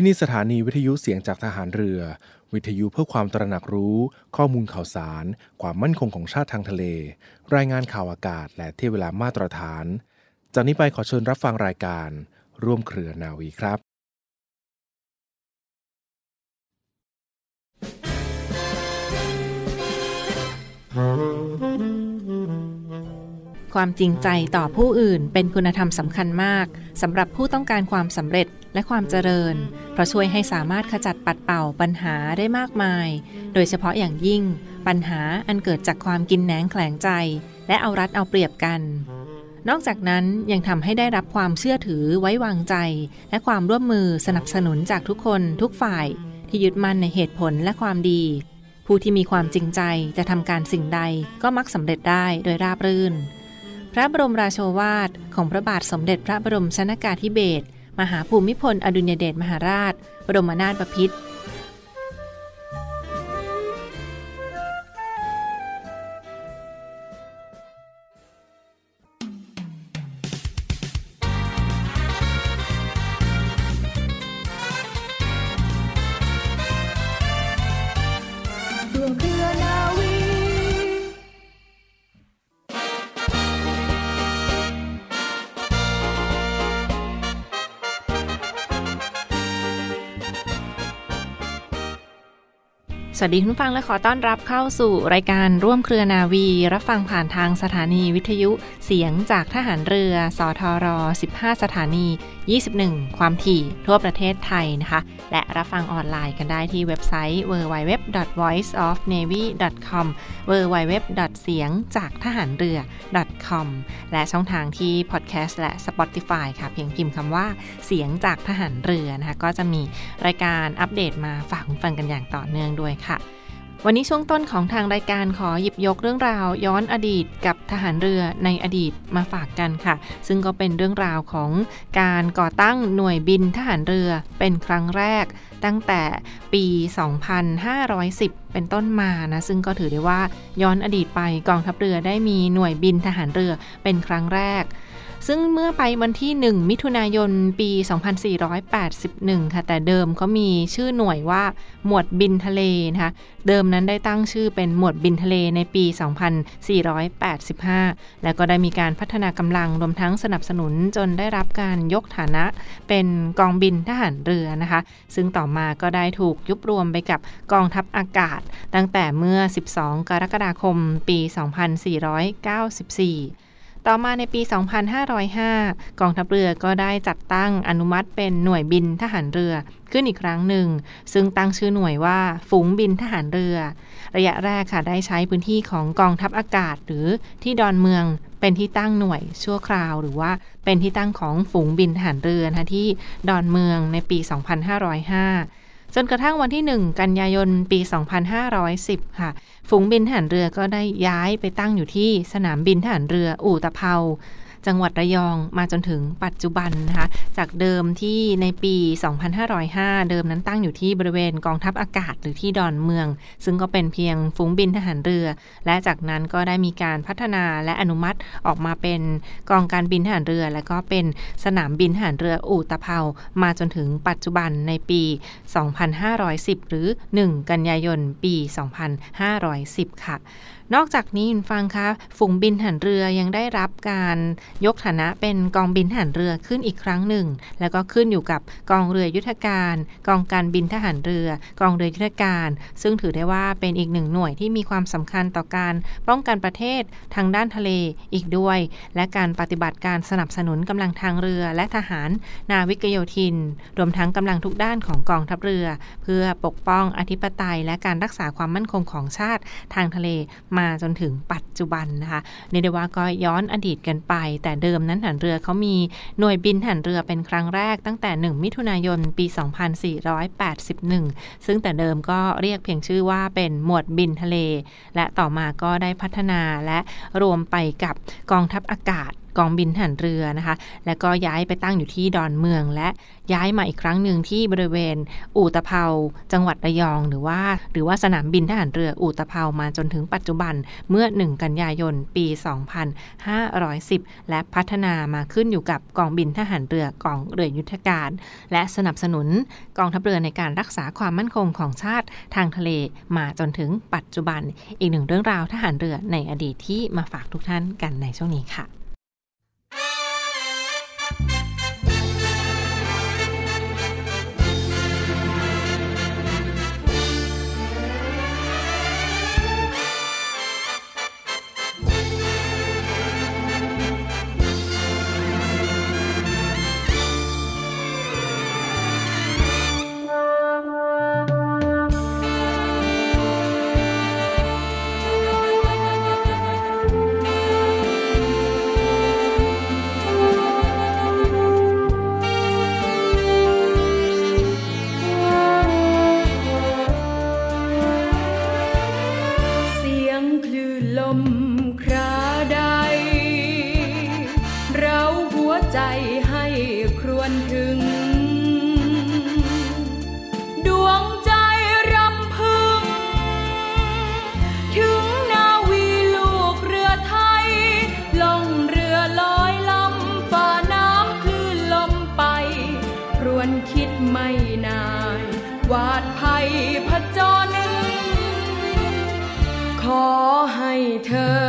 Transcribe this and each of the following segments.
ที่นี่สถานีวิทยุเสียงจากทหารเรือ วิทยุเพื่อความตระหนักรู้ ข้อมูลข่าวสาร ความมั่นคงของชาติทางทะเล รายงานข่าวอากาศ และเที่ยเวลามาตรฐาน จากนี้ไปขอเชิญรับฟังรายการ ร่วมเครือนาวีครับความจริงใจต่อผู้อื่นเป็นคุณธรรมสำคัญมากสำหรับผู้ต้องการความสำเร็จ และความเจริญ เพราะช่วยให้สามารถขจัดปัดเป่าปัญหาได้มากมาย โดยเฉพาะอย่างยิ่ง ปัญหาอันเกิดจากความกินแหนงแขลงใจ และเอารัดเอาเปรียบกัน นอกจากนั้นยังทำให้ได้รับความเชื่อถือไว้วางใจ และความร่วมมือสนับสนุนจากทุกคนทุกฝ่าย ที่ยึดมั่นในเหตุผลและความดี ผู้ที่มีความจริงใจจะทำการสิ่งใดก็มักสำเร็จได้โดยราบรื่น พระบรมราโชวาทของพระบาทสมเด็จพระบรมชนากาธิเบศร มหาภูมิพลอดุญเดชมหาราช บรมนาถบพิตร สวัสดีคุณฟังและขอต้อนรับเข้าสู่รายการร่วมเครือนาวี รับฟังผ่านทางสถานีวิทยุเสียงจากทหารเรือ สทร 15 สถานี 21 ความถี่ทั่วประเทศไทยนะคะ และรับฟังออนไลน์กันได้ที่เว็บไซต์ www.voiceofnavy.com www. เสียงจากทหารเรือ .com และช่องทางที่พอดแคสต์และ Spotify ค่ะเพียงพิมพ์คำว่าเสียงจากทหารเรือนะคะก็จะมีรายการอัปเดตมาฝากคุณฟังกันอย่างต่อเนื่องด้วยค่ะวันนี้ช่วงต้นของทางรายการขอหยิบยกเรื่องราว ย้อนอดีตกับทหารเรือในอดีตมาฝากกันค่ะ ซึ่งก็เป็นเรื่องราวของการก่อตั้งหน่วยบินทหารเรือเป็นครั้งแรก ตั้งแต่ปี 2510 เป็นต้นมานะ ซึ่งก็ถือได้ว่าย้อนอดีตไปกองทัพเรือได้มีหน่วยบินทหารเรือเป็นครั้งแรก ซึ่งเมื่อไปวันที่ 1 มิถุนายนปี 2481 ค่ะ แต่เดิมเขามีชื่อหน่วยว่าหมวดบินทะเลนะคะเดิมนั้นได้ตั้งชื่อเป็นหมวดบินทะเลในปี 2485 แล้วก็ได้มีการพัฒนากำลังรวมทั้งสนับสนุนจนได้รับการยกฐานะเป็นกองบินทหารเรือนะคะ ซึ่งต่อมาก็ได้ถูกยุบรวมไปกับกองทัพอากาศ ตั้งแต่เมื่อ 12 กรกฎาคมปี 2494 ต่อมาในปี 2505 กองทัพเรือก็ได้จัดตั้งอนุมัติเป็นหน่วยบินทหารเรือขึ้นอีกครั้งหนึ่ง ซึ่งตั้งชื่อหน่วยว่าฝูงบินทหารเรือ ระยะแรกค่ะได้ใช้พื้นที่ของกองทัพอากาศ หรือที่ดอนเมืองเป็นที่ตั้งหน่วยชั่วคราว หรือว่าเป็นที่ตั้งของฝูงบินทหารเรือนะคะที่ดอนเมืองในปี 2505 จนกระทั่งวันที่ 1 กันยายนปี 2510 ค่ะ ฝูงบินทหารเรือก็ได้ย้ายไปตั้งอยู่ที่สนามบินทหารเรืออู่ตะเภา จังหวัดระยองมาจนถึงปัจจุบันนะคะจากเดิมที่ในปี 2505 เดิมนั้นตั้งอยู่ที่บริเวณกองทัพอากาศหรือที่ดอนเมือง ซึ่งก็เป็นเพียงฝูงบินทหารเรือ และจากนั้นก็ได้มีการพัฒนาและอนุมัติออกมาเป็นกองการบินทหารเรือ และก็เป็นสนามบินทหารเรืออู่ตะเภามาจนถึงปัจจุบันในปี 2510 หรือ 1 กันยายน ปี 2510 ค่ะ นอกจากนี้คุณฟังคะฝูงบินทหารเรือยังได้รับการยกฐานะเป็นกองบินทหารเรือขึ้นอีกครั้งหนึ่ง แล้วก็ขึ้นอยู่กับกองเรือยุทธการ กองการบินทหารเรือ กองเรือยุทธการ ซึ่งถือได้ว่าเป็นอีกหนึ่งหน่วยที่มีความสำคัญต่อการป้องกันประเทศทางด้านทะเลอีกด้วย และการปฏิบัติการสนับสนุนกำลังทางเรือและทหารนาวิกโยธิน รวมทั้งกำลังทุกด้านของกองทัพเรือ เพื่อปกป้องอธิปไตย และการรักษาความมั่นคงของชาติทางทะเลมาจนถึงปัจจุบันนะคะเนเดว่าก็ย้อนอดีตกันไป แต่เดิมนั้นหันเรือเขามีหน่วยบินหันเรือเป็นครั้งแรกตั้งแต่ 1 มิถุนายนปี 2481 ซึ่งแต่เดิมก็เรียกเพียงชื่อว่าเป็นหมวดบินทะเล และต่อมาก็ได้พัฒนาและรวมไปกับกองทัพอากาศ กองบินทหารเรือนะคะ แล้วก็ย้ายไปตั้งอยู่ที่ดอนเมือง และย้ายมาอีกครั้งหนึ่งที่บริเวณอู่ตะเภาจังหวัดระยอง หรือว่า หรือว่าสนามบินทหารเรืออู่ตะเภามาจนถึงปัจจุบันเมื่อ 1 กันยายนปี 2510 และพัฒนามาขึ้นอยู่กับกองบินทหารเรือกองเรือยุทธการ และสนับสนุนกองทัพเรือในการรักษาความมั่นคงของชาติทางทะเลมาจนถึงปัจจุบันอีกหนึ่งเรื่องราวทหารเรือในอดีตที่มาฝากทุกท่านกันในช่วงนี้ค่ะ จญขอให้เธอ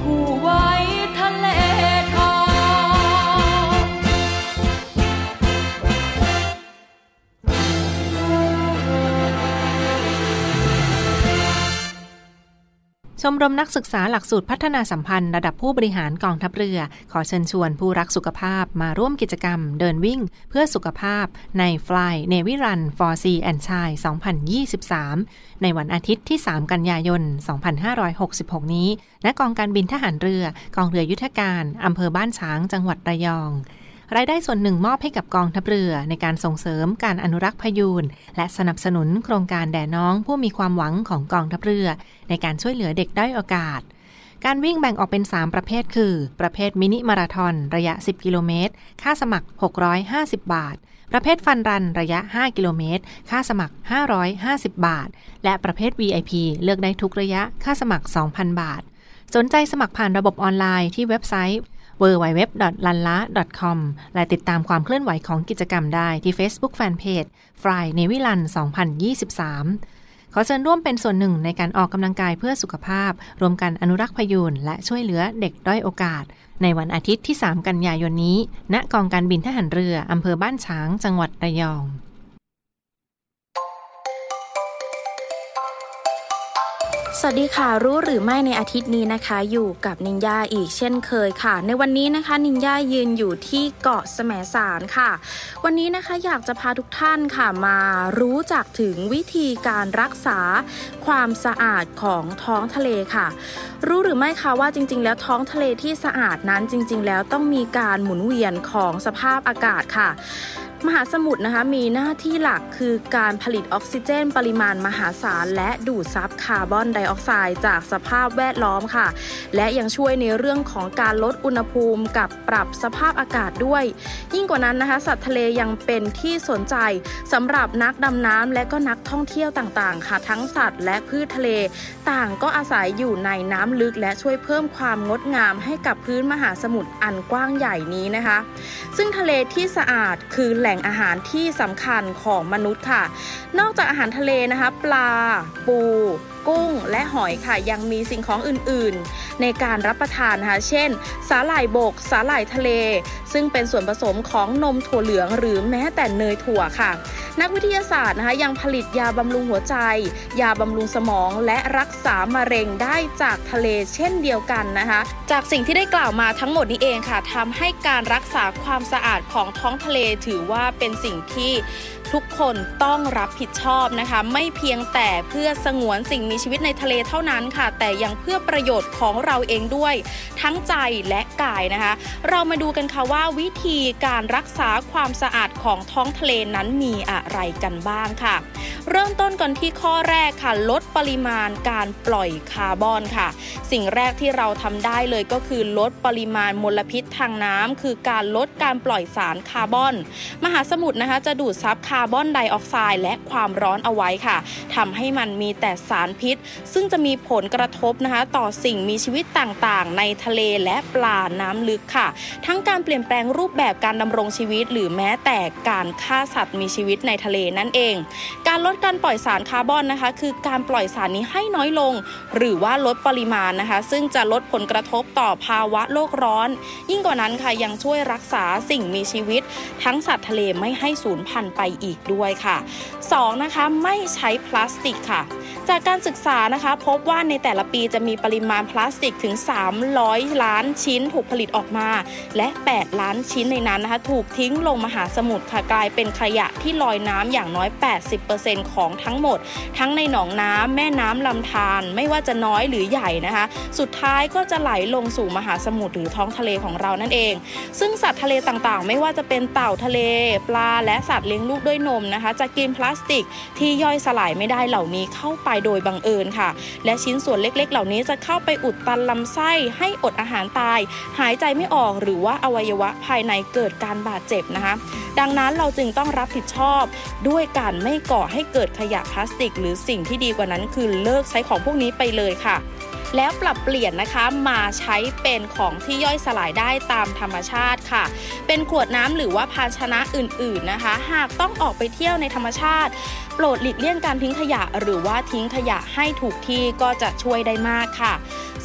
คู่ไว้ทะเล ชมรมนักศึกษาหลักสูตรพัฒนาสัมพันธ์ระดับผู้บริหารกองทัพเรือ ขอเชิญชวนผู้รักสุขภาพมาร่วมกิจกรรม เดินวิ่ง เพื่อสุขภาพ ใน Fly Navy Run for Sea and Chai 2023 ในวันอาทิตย์ที่ 3 กันยายน 2566 นี้ณกองการบินทหารเรือ กองเรือยุทธการอำเภอบ้านช้างจังหวัดระยอง รายได้ส่วนหนึ่งมอบให้กับกองทัพเรือ ในการส่งเสริมการอนุรักษ์พยูนและสนับสนุนโครงการแด่น้องผู้มีความหวังของกองทัพเรือ ในการช่วยเหลือเด็กได้โอกาส การวิ่งแบ่งออกเป็น 3 ประเภทคือ ประเภทมินิมาราทอนระยะ 10 กิโลเมตร ค่าสมัคร 650 บาท ประเภทฟันรันระยะ 5 กิโลเมตร ค่าสมัคร 550 บาท และประเภท VIP เลือกได้ทุกระยะ ค่าสมัคร 2,000 บาทสนใจสมัครผ่านระบบออนไลน์ที่เว็บไซต์ www.lanla.com และติดตามความเคลื่อนไหวของกิจกรรมได้ที่ Facebook Fanpage Fly n a v y l a n 2023 ขอเชิญร่วมเป็นส่วนหนึ่งในการออกกำลังกายเพื่อสุขภาพ รวมกันอนุรักษ์พยูนและช่วยเหลือเด็กด้อยโอกาส ในวันอาทิตย์ที่ 3 กันยายนนี้ ณ กองการบินทหารเรืออำเภอบ้านฉาง จังหวัดระยอง สวัสดีค่ะรู้หรือไม่ในอาทิตย์นี้นะคะ อยู่กับนินญาอีกเช่นเคยค่ะ ในวันนี้นะคะ นินญายืนอยู่ที่เกาะแสมสารค่ะ วันนี้นะคะอยากจะพาทุกท่านค่ะมารู้จักถึงวิธีการรักษาความสะอาดของท้องทะเลค่ะ รู้หรือไม่คะว่าจริง ๆ แล้วท้องทะเลที่สะอาดนั้นจริง ๆ แล้วต้องมีการหมุนเวียนของสภาพอากาศค่ะ มหาสมุทรนะคะมีหน้าที่หลักคือการผลิตออกซิเจน ปริมาณมหาศาล และดูดซับคาร์บอนไดออกไซด์จากสภาพแวดล้อมค่ะ และยังช่วยในเรื่องของการลดอุณหภูมิกับปรับสภาพอากาศด้วย ยิ่งกว่านั้นนะคะ สัตว์ทะเลยังเป็นที่สนใจสำหรับนักดำน้ำและก็นักท่องเที่ยวต่างๆ ค่ะ ทั้งสัตว์และพืชทะเล ต่างก็อาศัยอยู่ในน้ำลึกและช่วยเพิ่มความงดงามให้กับพื้นมหาสมุทรอันกว้างใหญ่นี้นะคะ ซึ่งทะเลที่สะอาดคือแหล่งอาหารที่สำคัญของมนุษย์ค่ะ นอกจากอาหารทะเลนะคะ ปลา ปู กุ้งและหอยค่ะ ยังมีสิ่งของอื่นๆ ในการรับประทานนะคะ เช่น สาหร่ายบก สาหร่ายทะเล ซึ่งเป็นส่วนผสมของนมถั่วเหลืองหรือแม้แต่เนยถั่วค่ะ นักวิทยาศาสตร์นะคะยังผลิตยาบำรุงหัวใจ ยาบำรุงสมองและรักษามะเร็งได้จากทะเลเช่นเดียวกันนะคะ จากสิ่งที่ได้กล่าวมาทั้งหมดนี้เองค่ะทำให้การรักษาความสะอาดของท้องทะเลถือว่าเป็นสิ่งที่ ทุกคนต้องรับผิดชอบนะคะ ไม่เพียงแต่เพื่อสงวนสิ่งมีชีวิตในทะเลเท่านั้นค่ะ แต่ยังเพื่อประโยชน์ของเราเองด้วย ทั้งใจและกายนะคะ เรามาดูกันค่ะว่าวิธีการรักษาความสะอาดของท้องทะเลนั้นมีอะไรกันบ้างค่ะ เริ่มต้นกันที่ข้อแรกค่ะ ลดปริมาณการปล่อยคาร์บอนค่ะ สิ่งแรกที่เราทำได้เลยก็คือลดปริมาณมลพิษทางน้ำคือการลดการปล่อยสารคาร์บอน มหาสมุทรนะคะจะดูดซับคาร์าร์บอนไดออกไซด์และความร้อนเอาไว้ค่ะทำให้มันมีแต่สารพิษ ซึ่งจะมีผลกระทบนะคะ ต่อสิ่งมีชีวิตต่างๆ ในทะเลและปลาน้ำลึกค่ะ ทั้งการเปลี่ยนแปลงรูปแบบการดำรงชีวิต หรือแม้แต่การฆ่าสัตว์มีชีวิตในทะเลนั่นเอง การลดการปล่อยสารคาร์บอนนะคะ คือการปล่อยสารนี้ให้น้อยลง หรือว่าลดปริมาณนะคะ ซึ่งจะลดผลกระทบต่อภาวะโลกร้อน ยิ่งกว่านั้นค่ะยังช่วยรักษาสิ่งมีชีวิต ทั้งสัตว์ทะเลไม่ให้สูญพันธุ์ไปอีกด้วยค่ะ 2. นะคะไม่ใช้พลาสติกค่ะ จากการศึกษานะคะพบว่าในแต่ละปีจะมีปริมาณพลาสติกถึง 300 ล้านชิ้นถูกผลิตออกมา และ 8 ล้านชิ้นในนั้นนะคะถูกทิ้งลงมหาสมุทรค่ะกลายเป็นขยะที่ลอยน้ำอย่างน้อย 80%ของทั้งหมด ทั้งในหนองน้ำแม่น้ำลำธารไม่ว่าจะน้อยหรือใหญ่นะคะ สุดท้ายก็จะไหลลงสู่มหาสมุทรหรือท้องทะเลของเรานั่นเอง ซึ่งสัตว์ทะเลต่างๆ ไม่ว่าจะเป็นเต่าทะเล ปลาและสัตว์เลี้ยงลูกด้วยนมนะคะ จะกินพลาสติกที่ย่อยสลายไม่ได้เหล่านี้เข้าไปโดยบังเอิญค่ะ และชิ้นส่วนเล็กๆ เหล่านี้จะเข้าไปอุดตันลำไส้ให้อดอาหารตาย หายใจไม่ออกหรือว่าอวัยวะภายในเกิดการบาดเจ็บนะคะ ดังนั้นเราจึงต้องรับผิดชอบด้วยการไม่ก่อให้เกิดขยะพลาสติก หรือสิ่งที่ดีกว่านั้นคือเลิกใช้ของพวกนี้ไปเลยค่ะ แล้วปรับเปลี่ยนนะคะมาใช้เป็นของที่ย่อยสลายได้ตามธรรมชาติค่ะ เป็นขวดน้ำหรือว่าภาชนะอื่นๆนะคะ หากต้องออกไปเที่ยวในธรรมชาติ โปรดหลีกเลี่ยงการทิ้งขยะ หรือว่าทิ้งขยะให้ถูกที่ก็จะช่วยได้มากค่ะ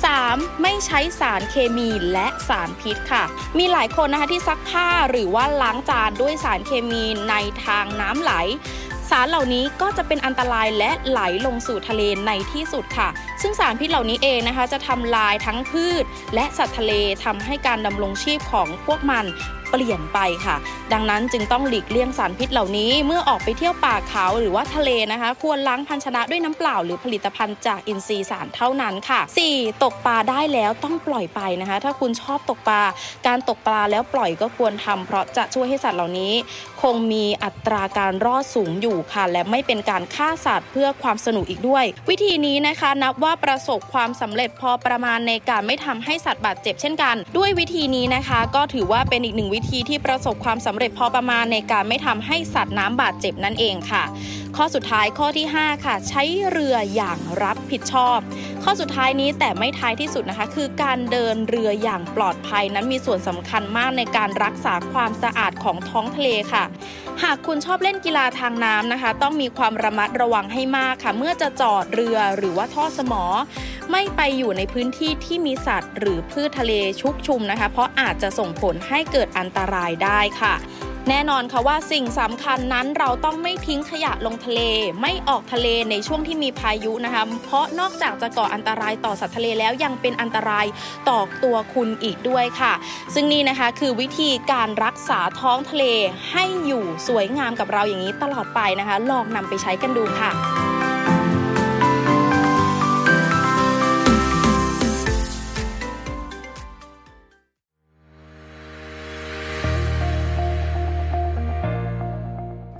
3. ไม่ใช้สารเคมีและสารพิษค่ะ มีหลายคนนะคะที่ซักผ้าหรือว่าล้างจานด้วยสารเคมีในทางน้ำไหล สารเหล่านี้ก็จะเป็นอันตรายและไหลลงสู่ทะเลในที่สุดค่ะ ซึ่งสารพิษเหล่านี้เองนะคะ จะทำลายทั้งพืช และสัตว์ทะเลทำให้การดำรงชีพของพวกมันเปลี่ยนไปค่ะ ดังนั้นจึงต้องหลีกเลี่ยงสารพิษเหล่านี้เมื่อออกไปเที่ยวป่าเขาหรือว่าทะเลนะคะ ควรล้างภาชนะด้วยน้ำเปล่า หรือผลิตภัณฑ์จากอินทรีย์สารเท่านั้นค่ะ 4. ตกปลาได้แล้วต้องปล่อยไปนะคะ ถ้าคุณชอบตกปลา การตกปลาแล้วปล่อยก็ควรทำเพราะจะช่วยให้สัตว์เหล่านี้ คงมีอัตราการรอดสูงอยู่ค่ะ และไม่เป็นการฆ่าสัตว์เพื่อความสนุกอีกด้วย วิธีนี้นะคะนับว่าประสบความสำเร็จพอประมาณในการไม่ทำให้สัตว์บาดเจ็บเช่นกัน ด้วยวิธีนี้นะคะ ก็ถือว่าเป็นอีกหนึ่งวิิธีที่ประสบความสำเร็จพอประมาณในการไม่ทำให้สัตว์น้ำบาดเจ็บนั่นเองค่ะ ข้อสุดท้ายข้อที่ 5 ค่ะ ใช้เรืออย่างรับผิดชอบ ข้อสุดท้ายนี้แต่ไม่ท้ายที่สุดนะคะ คือการเดินเรืออย่างปลอดภัยนั้นมีส่วนสำคัญมากในการรักษาความสะอาดของท้องทะเลค่ะ หากคุณชอบเล่นกีฬาทางน้ำนะคะ ต้องมีความระมัดระวังให้มากค่ะ เมื่อจะจอดเรือหรือว่าท่อสมอ ไม่ไปอยู่ในพื้นที่ที่มีสัตว์ หรือพืชทะเลชุกชุมนะคะ เพราะอาจจะส่งผลให้เกิดอันตรายได้ค่ะแน่นอนค่ะว่าสิ่งสำคัญนั้นเราต้องไม่ทิ้งขยะลงทะเล ไม่ออกทะเลในช่วงที่มีพายุนะคะ เพราะนอกจากจะก่ออันตรายต่อสัตว์ทะเลแล้วยังเป็นอันตรายต่อตัวคุณอีกด้วยค่ะ ซึ่งนี่นะคะคือวิธีการรักษาท้องทะเลให้อยู่สวยงามกับเราอย่างนี้ตลอดไปนะคะ ลองนำไปใช้กันดูค่ะ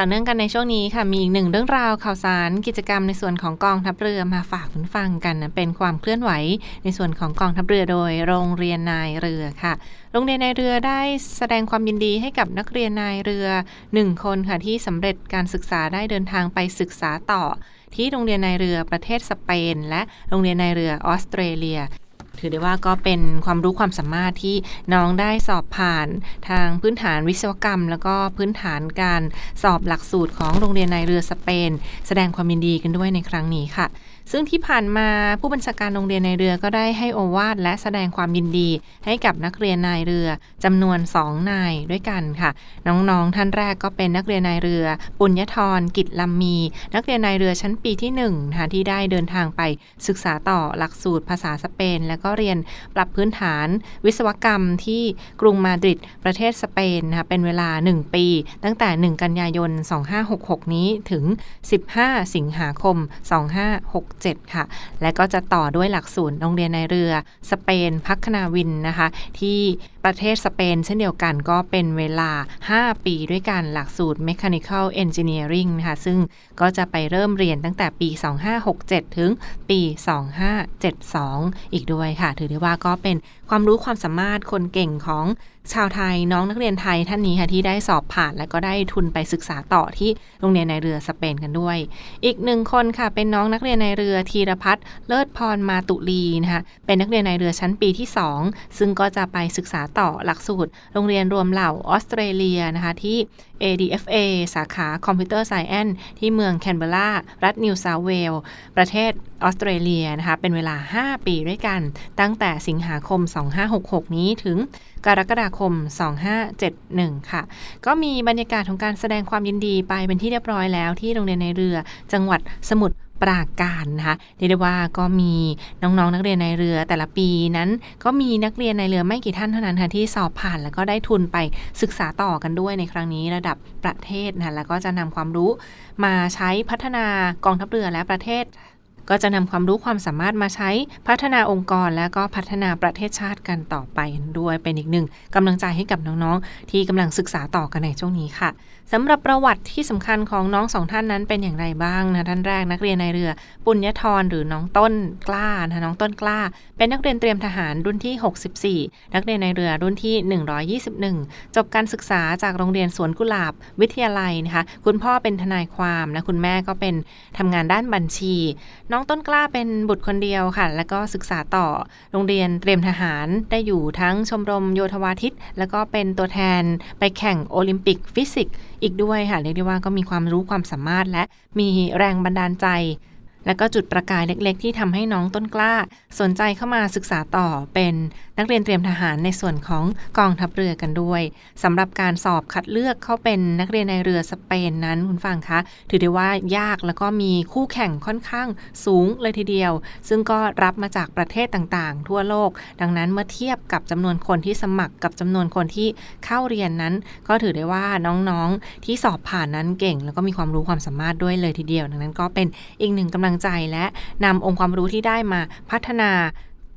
ต่อเนื่องกันในช่วงนี้ค่ะมีอีกหนึ่งเรื่องราวข่าวสารกิจกรรมในส่วนของกองทัพเรือมาฝากคุณฟังกันนะเป็นความเคลื่อนไหวในส่วนของกองทัพเรือโดยโรงเรียนนายเรือค่ะ โรงเรียนนายเรือได้แสดงความยินดีให้กับนักเรียนนายเรือหนึ่งคนค่ะที่สำเร็จการศึกษาได้เดินทางไปศึกษาต่อ ที่โรงเรียนนายเรือประเทศสเปน และโรงเรียนนายเรือออสเตรเลีย ถือได้ว่าก็เป็นความรู้ความสามารถที่น้องได้สอบผ่านทางพื้นฐานวิศวกรรม แล้วก็พื้นฐานการสอบหลักสูตรของโรงเรียนนายเรือสเปน แสดงความยินดีกันด้วยในครั้งนี้ค่ะ ซึ่งที่ผ่านมาผู้บัญชาการโรงเรียนนายเรือก็ได้ให้โอวาทและแสดงความยินดี ให้กับนักเรียนนายเรือจำนวน 2 นายด้วยกันค่ะ น้องๆท่านแรกก็เป็นนักเรียนนายเรือ ปุญญทรกิจลำมี นักเรียนนายเรือชั้นปีที่1นะคะที่ได้เดินทางไปศึกษาต่อหลักสูตรภาษาสเปน แล้วก็เรียนปรับพื้นฐานวิศวกรรมที่กรุงมาดริดประเทศสเปนนะคะเป็นเวลา 1 ปี ตั้งแต่ 1 กันยายน 2566 นี้ถึง 15 สิงหาคม 2567ค่ะ และก็จะต่อด้วยหลักสูตรโรงเรียนในเรือ สเปนพักนาวินนะคะ ที่ประเทศสเปน เช่นเดียวกันก็เป็นเวลา 5 ปีด้วยกันหลักสูตร Mechanical Engineering นะคะซึ่งก็จะไปเริ่มเรียนตั้งแต่ปี 2567 ถึงปี 2572 อีกด้วยค่ะ ถือได้ว่าก็เป็นความรู้ความสามารถคนเก่งของ ชาวไทยน้องนักเรียนไทยท่านนี้ค่ะที่ได้สอบผ่านและก็ได้ทุนไปศึกษาต่อที่โรงเรียนในเรือสเปนกันด้วย อีกหนึ่งคนค่ะเป็นน้องนักเรียนในเรือธีรพัฒน์เลิศพรมาตุลีนะคะเป็นนักเรียนในเรือชั้นปีที่ 2 ซึ่งก็จะไปศึกษาต่อหลักสูตร โรงเรียนรวมเหล่าออสเตรเลียนะคะที่ ADFA สาขาคอมพิวเตอร์ไซแอนที่เมืองแคนเบรารัฐนิวเซาเวล ประเทศออสเตรเลียนะคะเป็นเวลา 5 ปีด้วยกัน ตั้งแต่สิงหาคม 2566 นี้ถึงกรกฎาคม 2571 ค่ะ ก็มีบรรยากาศของการแสดงความยินดีไปเป็นที่เรียบร้อยแล้วที่โรงเรียนในเรือจังหวัดสมุทร ปราการนะคะเรียกได้ว่าก็มีน้องๆนนักเรียนในเรือแต่ละปีนั้น ก็มีนักเรียนในเรือไม่กี่ท่านเท่านั้นค่ะที่สอบผ่านแล้วก็ได้ทุนไปศึกษาต่อกันด้วยในครั้งนี้ระดับประเทศนะแล้วก็จะนำความรู้มาใช้พัฒนากองทัพเรือและประเทศก็จะนำความรู้ความสามารถมาใช้พัฒนาองค์กรและก็พัฒนาประเทศชาติกันต่อไปด้วยเป็นอีกหนึ่งกำลังใจให้กับน้องๆ ที่กำลังศึกษาต่อกันในช่วงนี้ค่ะ สำหรับประวัติที่สำคัญของน้องสองท่านนั้นเป็นอย่างไรบ้างนะท่านแรกนักเรียนในเรือ ปุญญทรหรือน้องต้นกล้านะน้องต้นกล้า เป็นนักเรียนเตรียมทหารรุ่นที่ 64 นักเรียนในเรือรุ่นที่ 121 จบการศึกษาจากโรงเรียนสวนกุหลาบ วิทยาลัยนะคะคุณพ่อเป็นทนายความและคุณแม่ก็เป็นทำงานด้านบัญชี น้องต้นกล้าเป็นบุตรคนเดียวค่ะ แล้วก็ศึกษาต่อโรงเรียนเตรียมทหารได้อยู่ทั้งชมรมโยธวาทิต แล้วก็เป็นตัวแทนไปแข่งโอลิมปิกฟิสิกส์ อีกด้วยค่ะเรียกได้ว่าก็มีความรู้ความสามารถและมีแรงบันดาลใจ และก็จุดประกายเล็ก ๆ ที่ทำให้น้องต้นกล้า สนใจเข้ามาศึกษาต่อเป็นนักเรียนเตรียมทหารในส่วนของกองทัพเรือกันด้วยสำหรับการสอบคัดเลือกเข้าเป็นนักเรียนในเรือสเปนนั้นคุณฟังคะ ถือได้ว่ายากแล้วก็มีคู่แข่งค่อนข้างสูงเลยทีเดียว ซึ่งก็รับมาจากประเทศต่างๆ ทั่วโลก ดังนั้นเมื่อเทียบกับจำนวนคนที่สมัครกับจำนวนคนที่เข้าเรียนนั้น ก็ถือได้ว่าน้องๆที่สอบผ่านนั้นเก่ง แล้วก็มีความรู้ความสามารถด้วยเลยทีเดียว ดังนั้นก็เป็นอีกหนึ่งกำลังใจและนำองค์ความรู้ที่ได้มาพัฒนา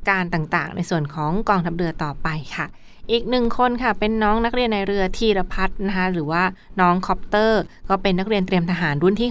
การต่างๆ ในส่วนของกองทัพเรือต่อไปค่ะ อีกหนึ่งคนค่ะ เป็นน้องนักเรียนนายเรือธีรพัฒน์นะคะหรือว่าน้องคอปเตอร์ ก็เป็นนักเรียนเตรียมทหารรุ่นที่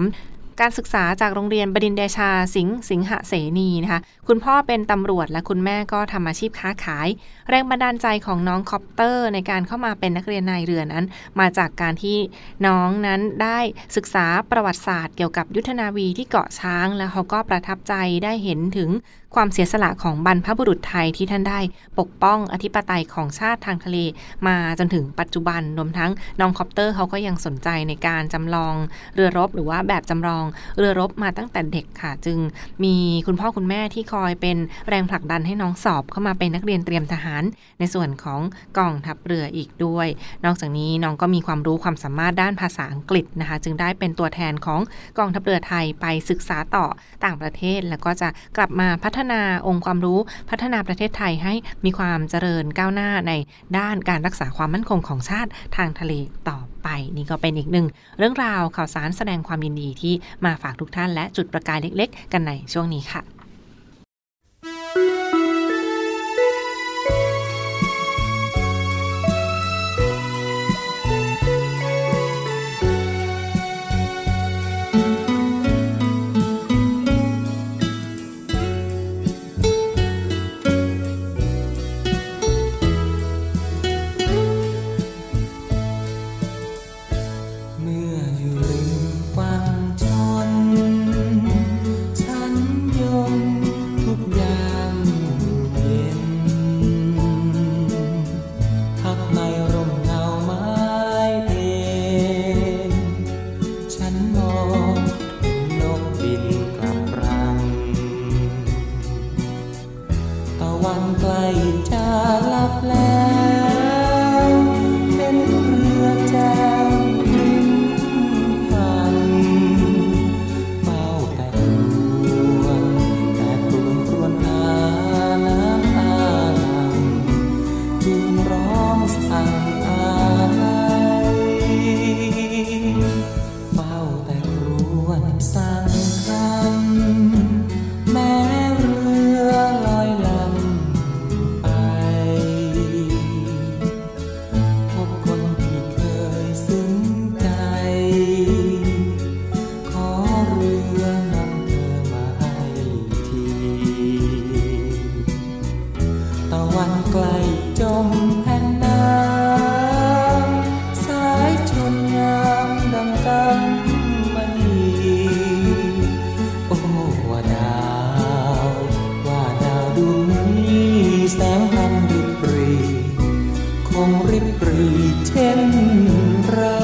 63 การศึกษาจากโรงเรียนบดินเดชาสิงห์สิงหเสนีนะคะ คุณพ่อเป็นตำรวจและคุณแม่ก็ทำอาชีพค้าขาย แรงบันดาลใจของน้องคอปเตอร์ ในการเข้ามาเป็นนักเรียนนายเรือนั้น มาจากการที่น้องนั้นได้ศึกษาประวัติศาสตร์เกี่ยวกับยุทธนาวีที่เกาะช้าง แล้วเขาก็ประทับใจได้เห็นถึง ความเสียสละของบรรพบุรุษไทยที่ท่านได้ปกป้องอธิปไตยของชาติทางทะเล มาจนถึงปัจจุบันรวมทั้งน้องคอปเตอร์เขาก็ยังสนใจในการจำลองเรือรบหรือว่าแบบจำลองเรือรบมาตั้งแต่เด็กค่ะ จึงมีคุณพ่อคุณแม่ที่คอยเป็นแรงผลักดันให้น้องสอบเข้ามาเป็นนักเรียนเตรียมทหาร ในส่วนของกองทัพเรืออีกด้วย นอกจากนี้น้องก็มีความรู้ความสามารถด้านภาษาอังกฤษนะคะ จึงได้เป็นตัวแทนของกองทัพเรือไทยไปศึกษาต่อต่างประเทศ แล้วก็จะกลับมาพัฒนาองค์ความรู้พัฒนาประเทศไทยให้มีความเจริญก้าวหน้าในด้านการรักษาความมั่นคงของชาติทางทะเลต่อไป นี่ก็เป็นอีกหนึ่งเรื่องราวข่าวสารแสดงความยินดีที่มาฝากทุกท่านและจุดประกายเล็ก ๆ กันในช่วงนี้ค่ะ ริบกรีเช่นเรา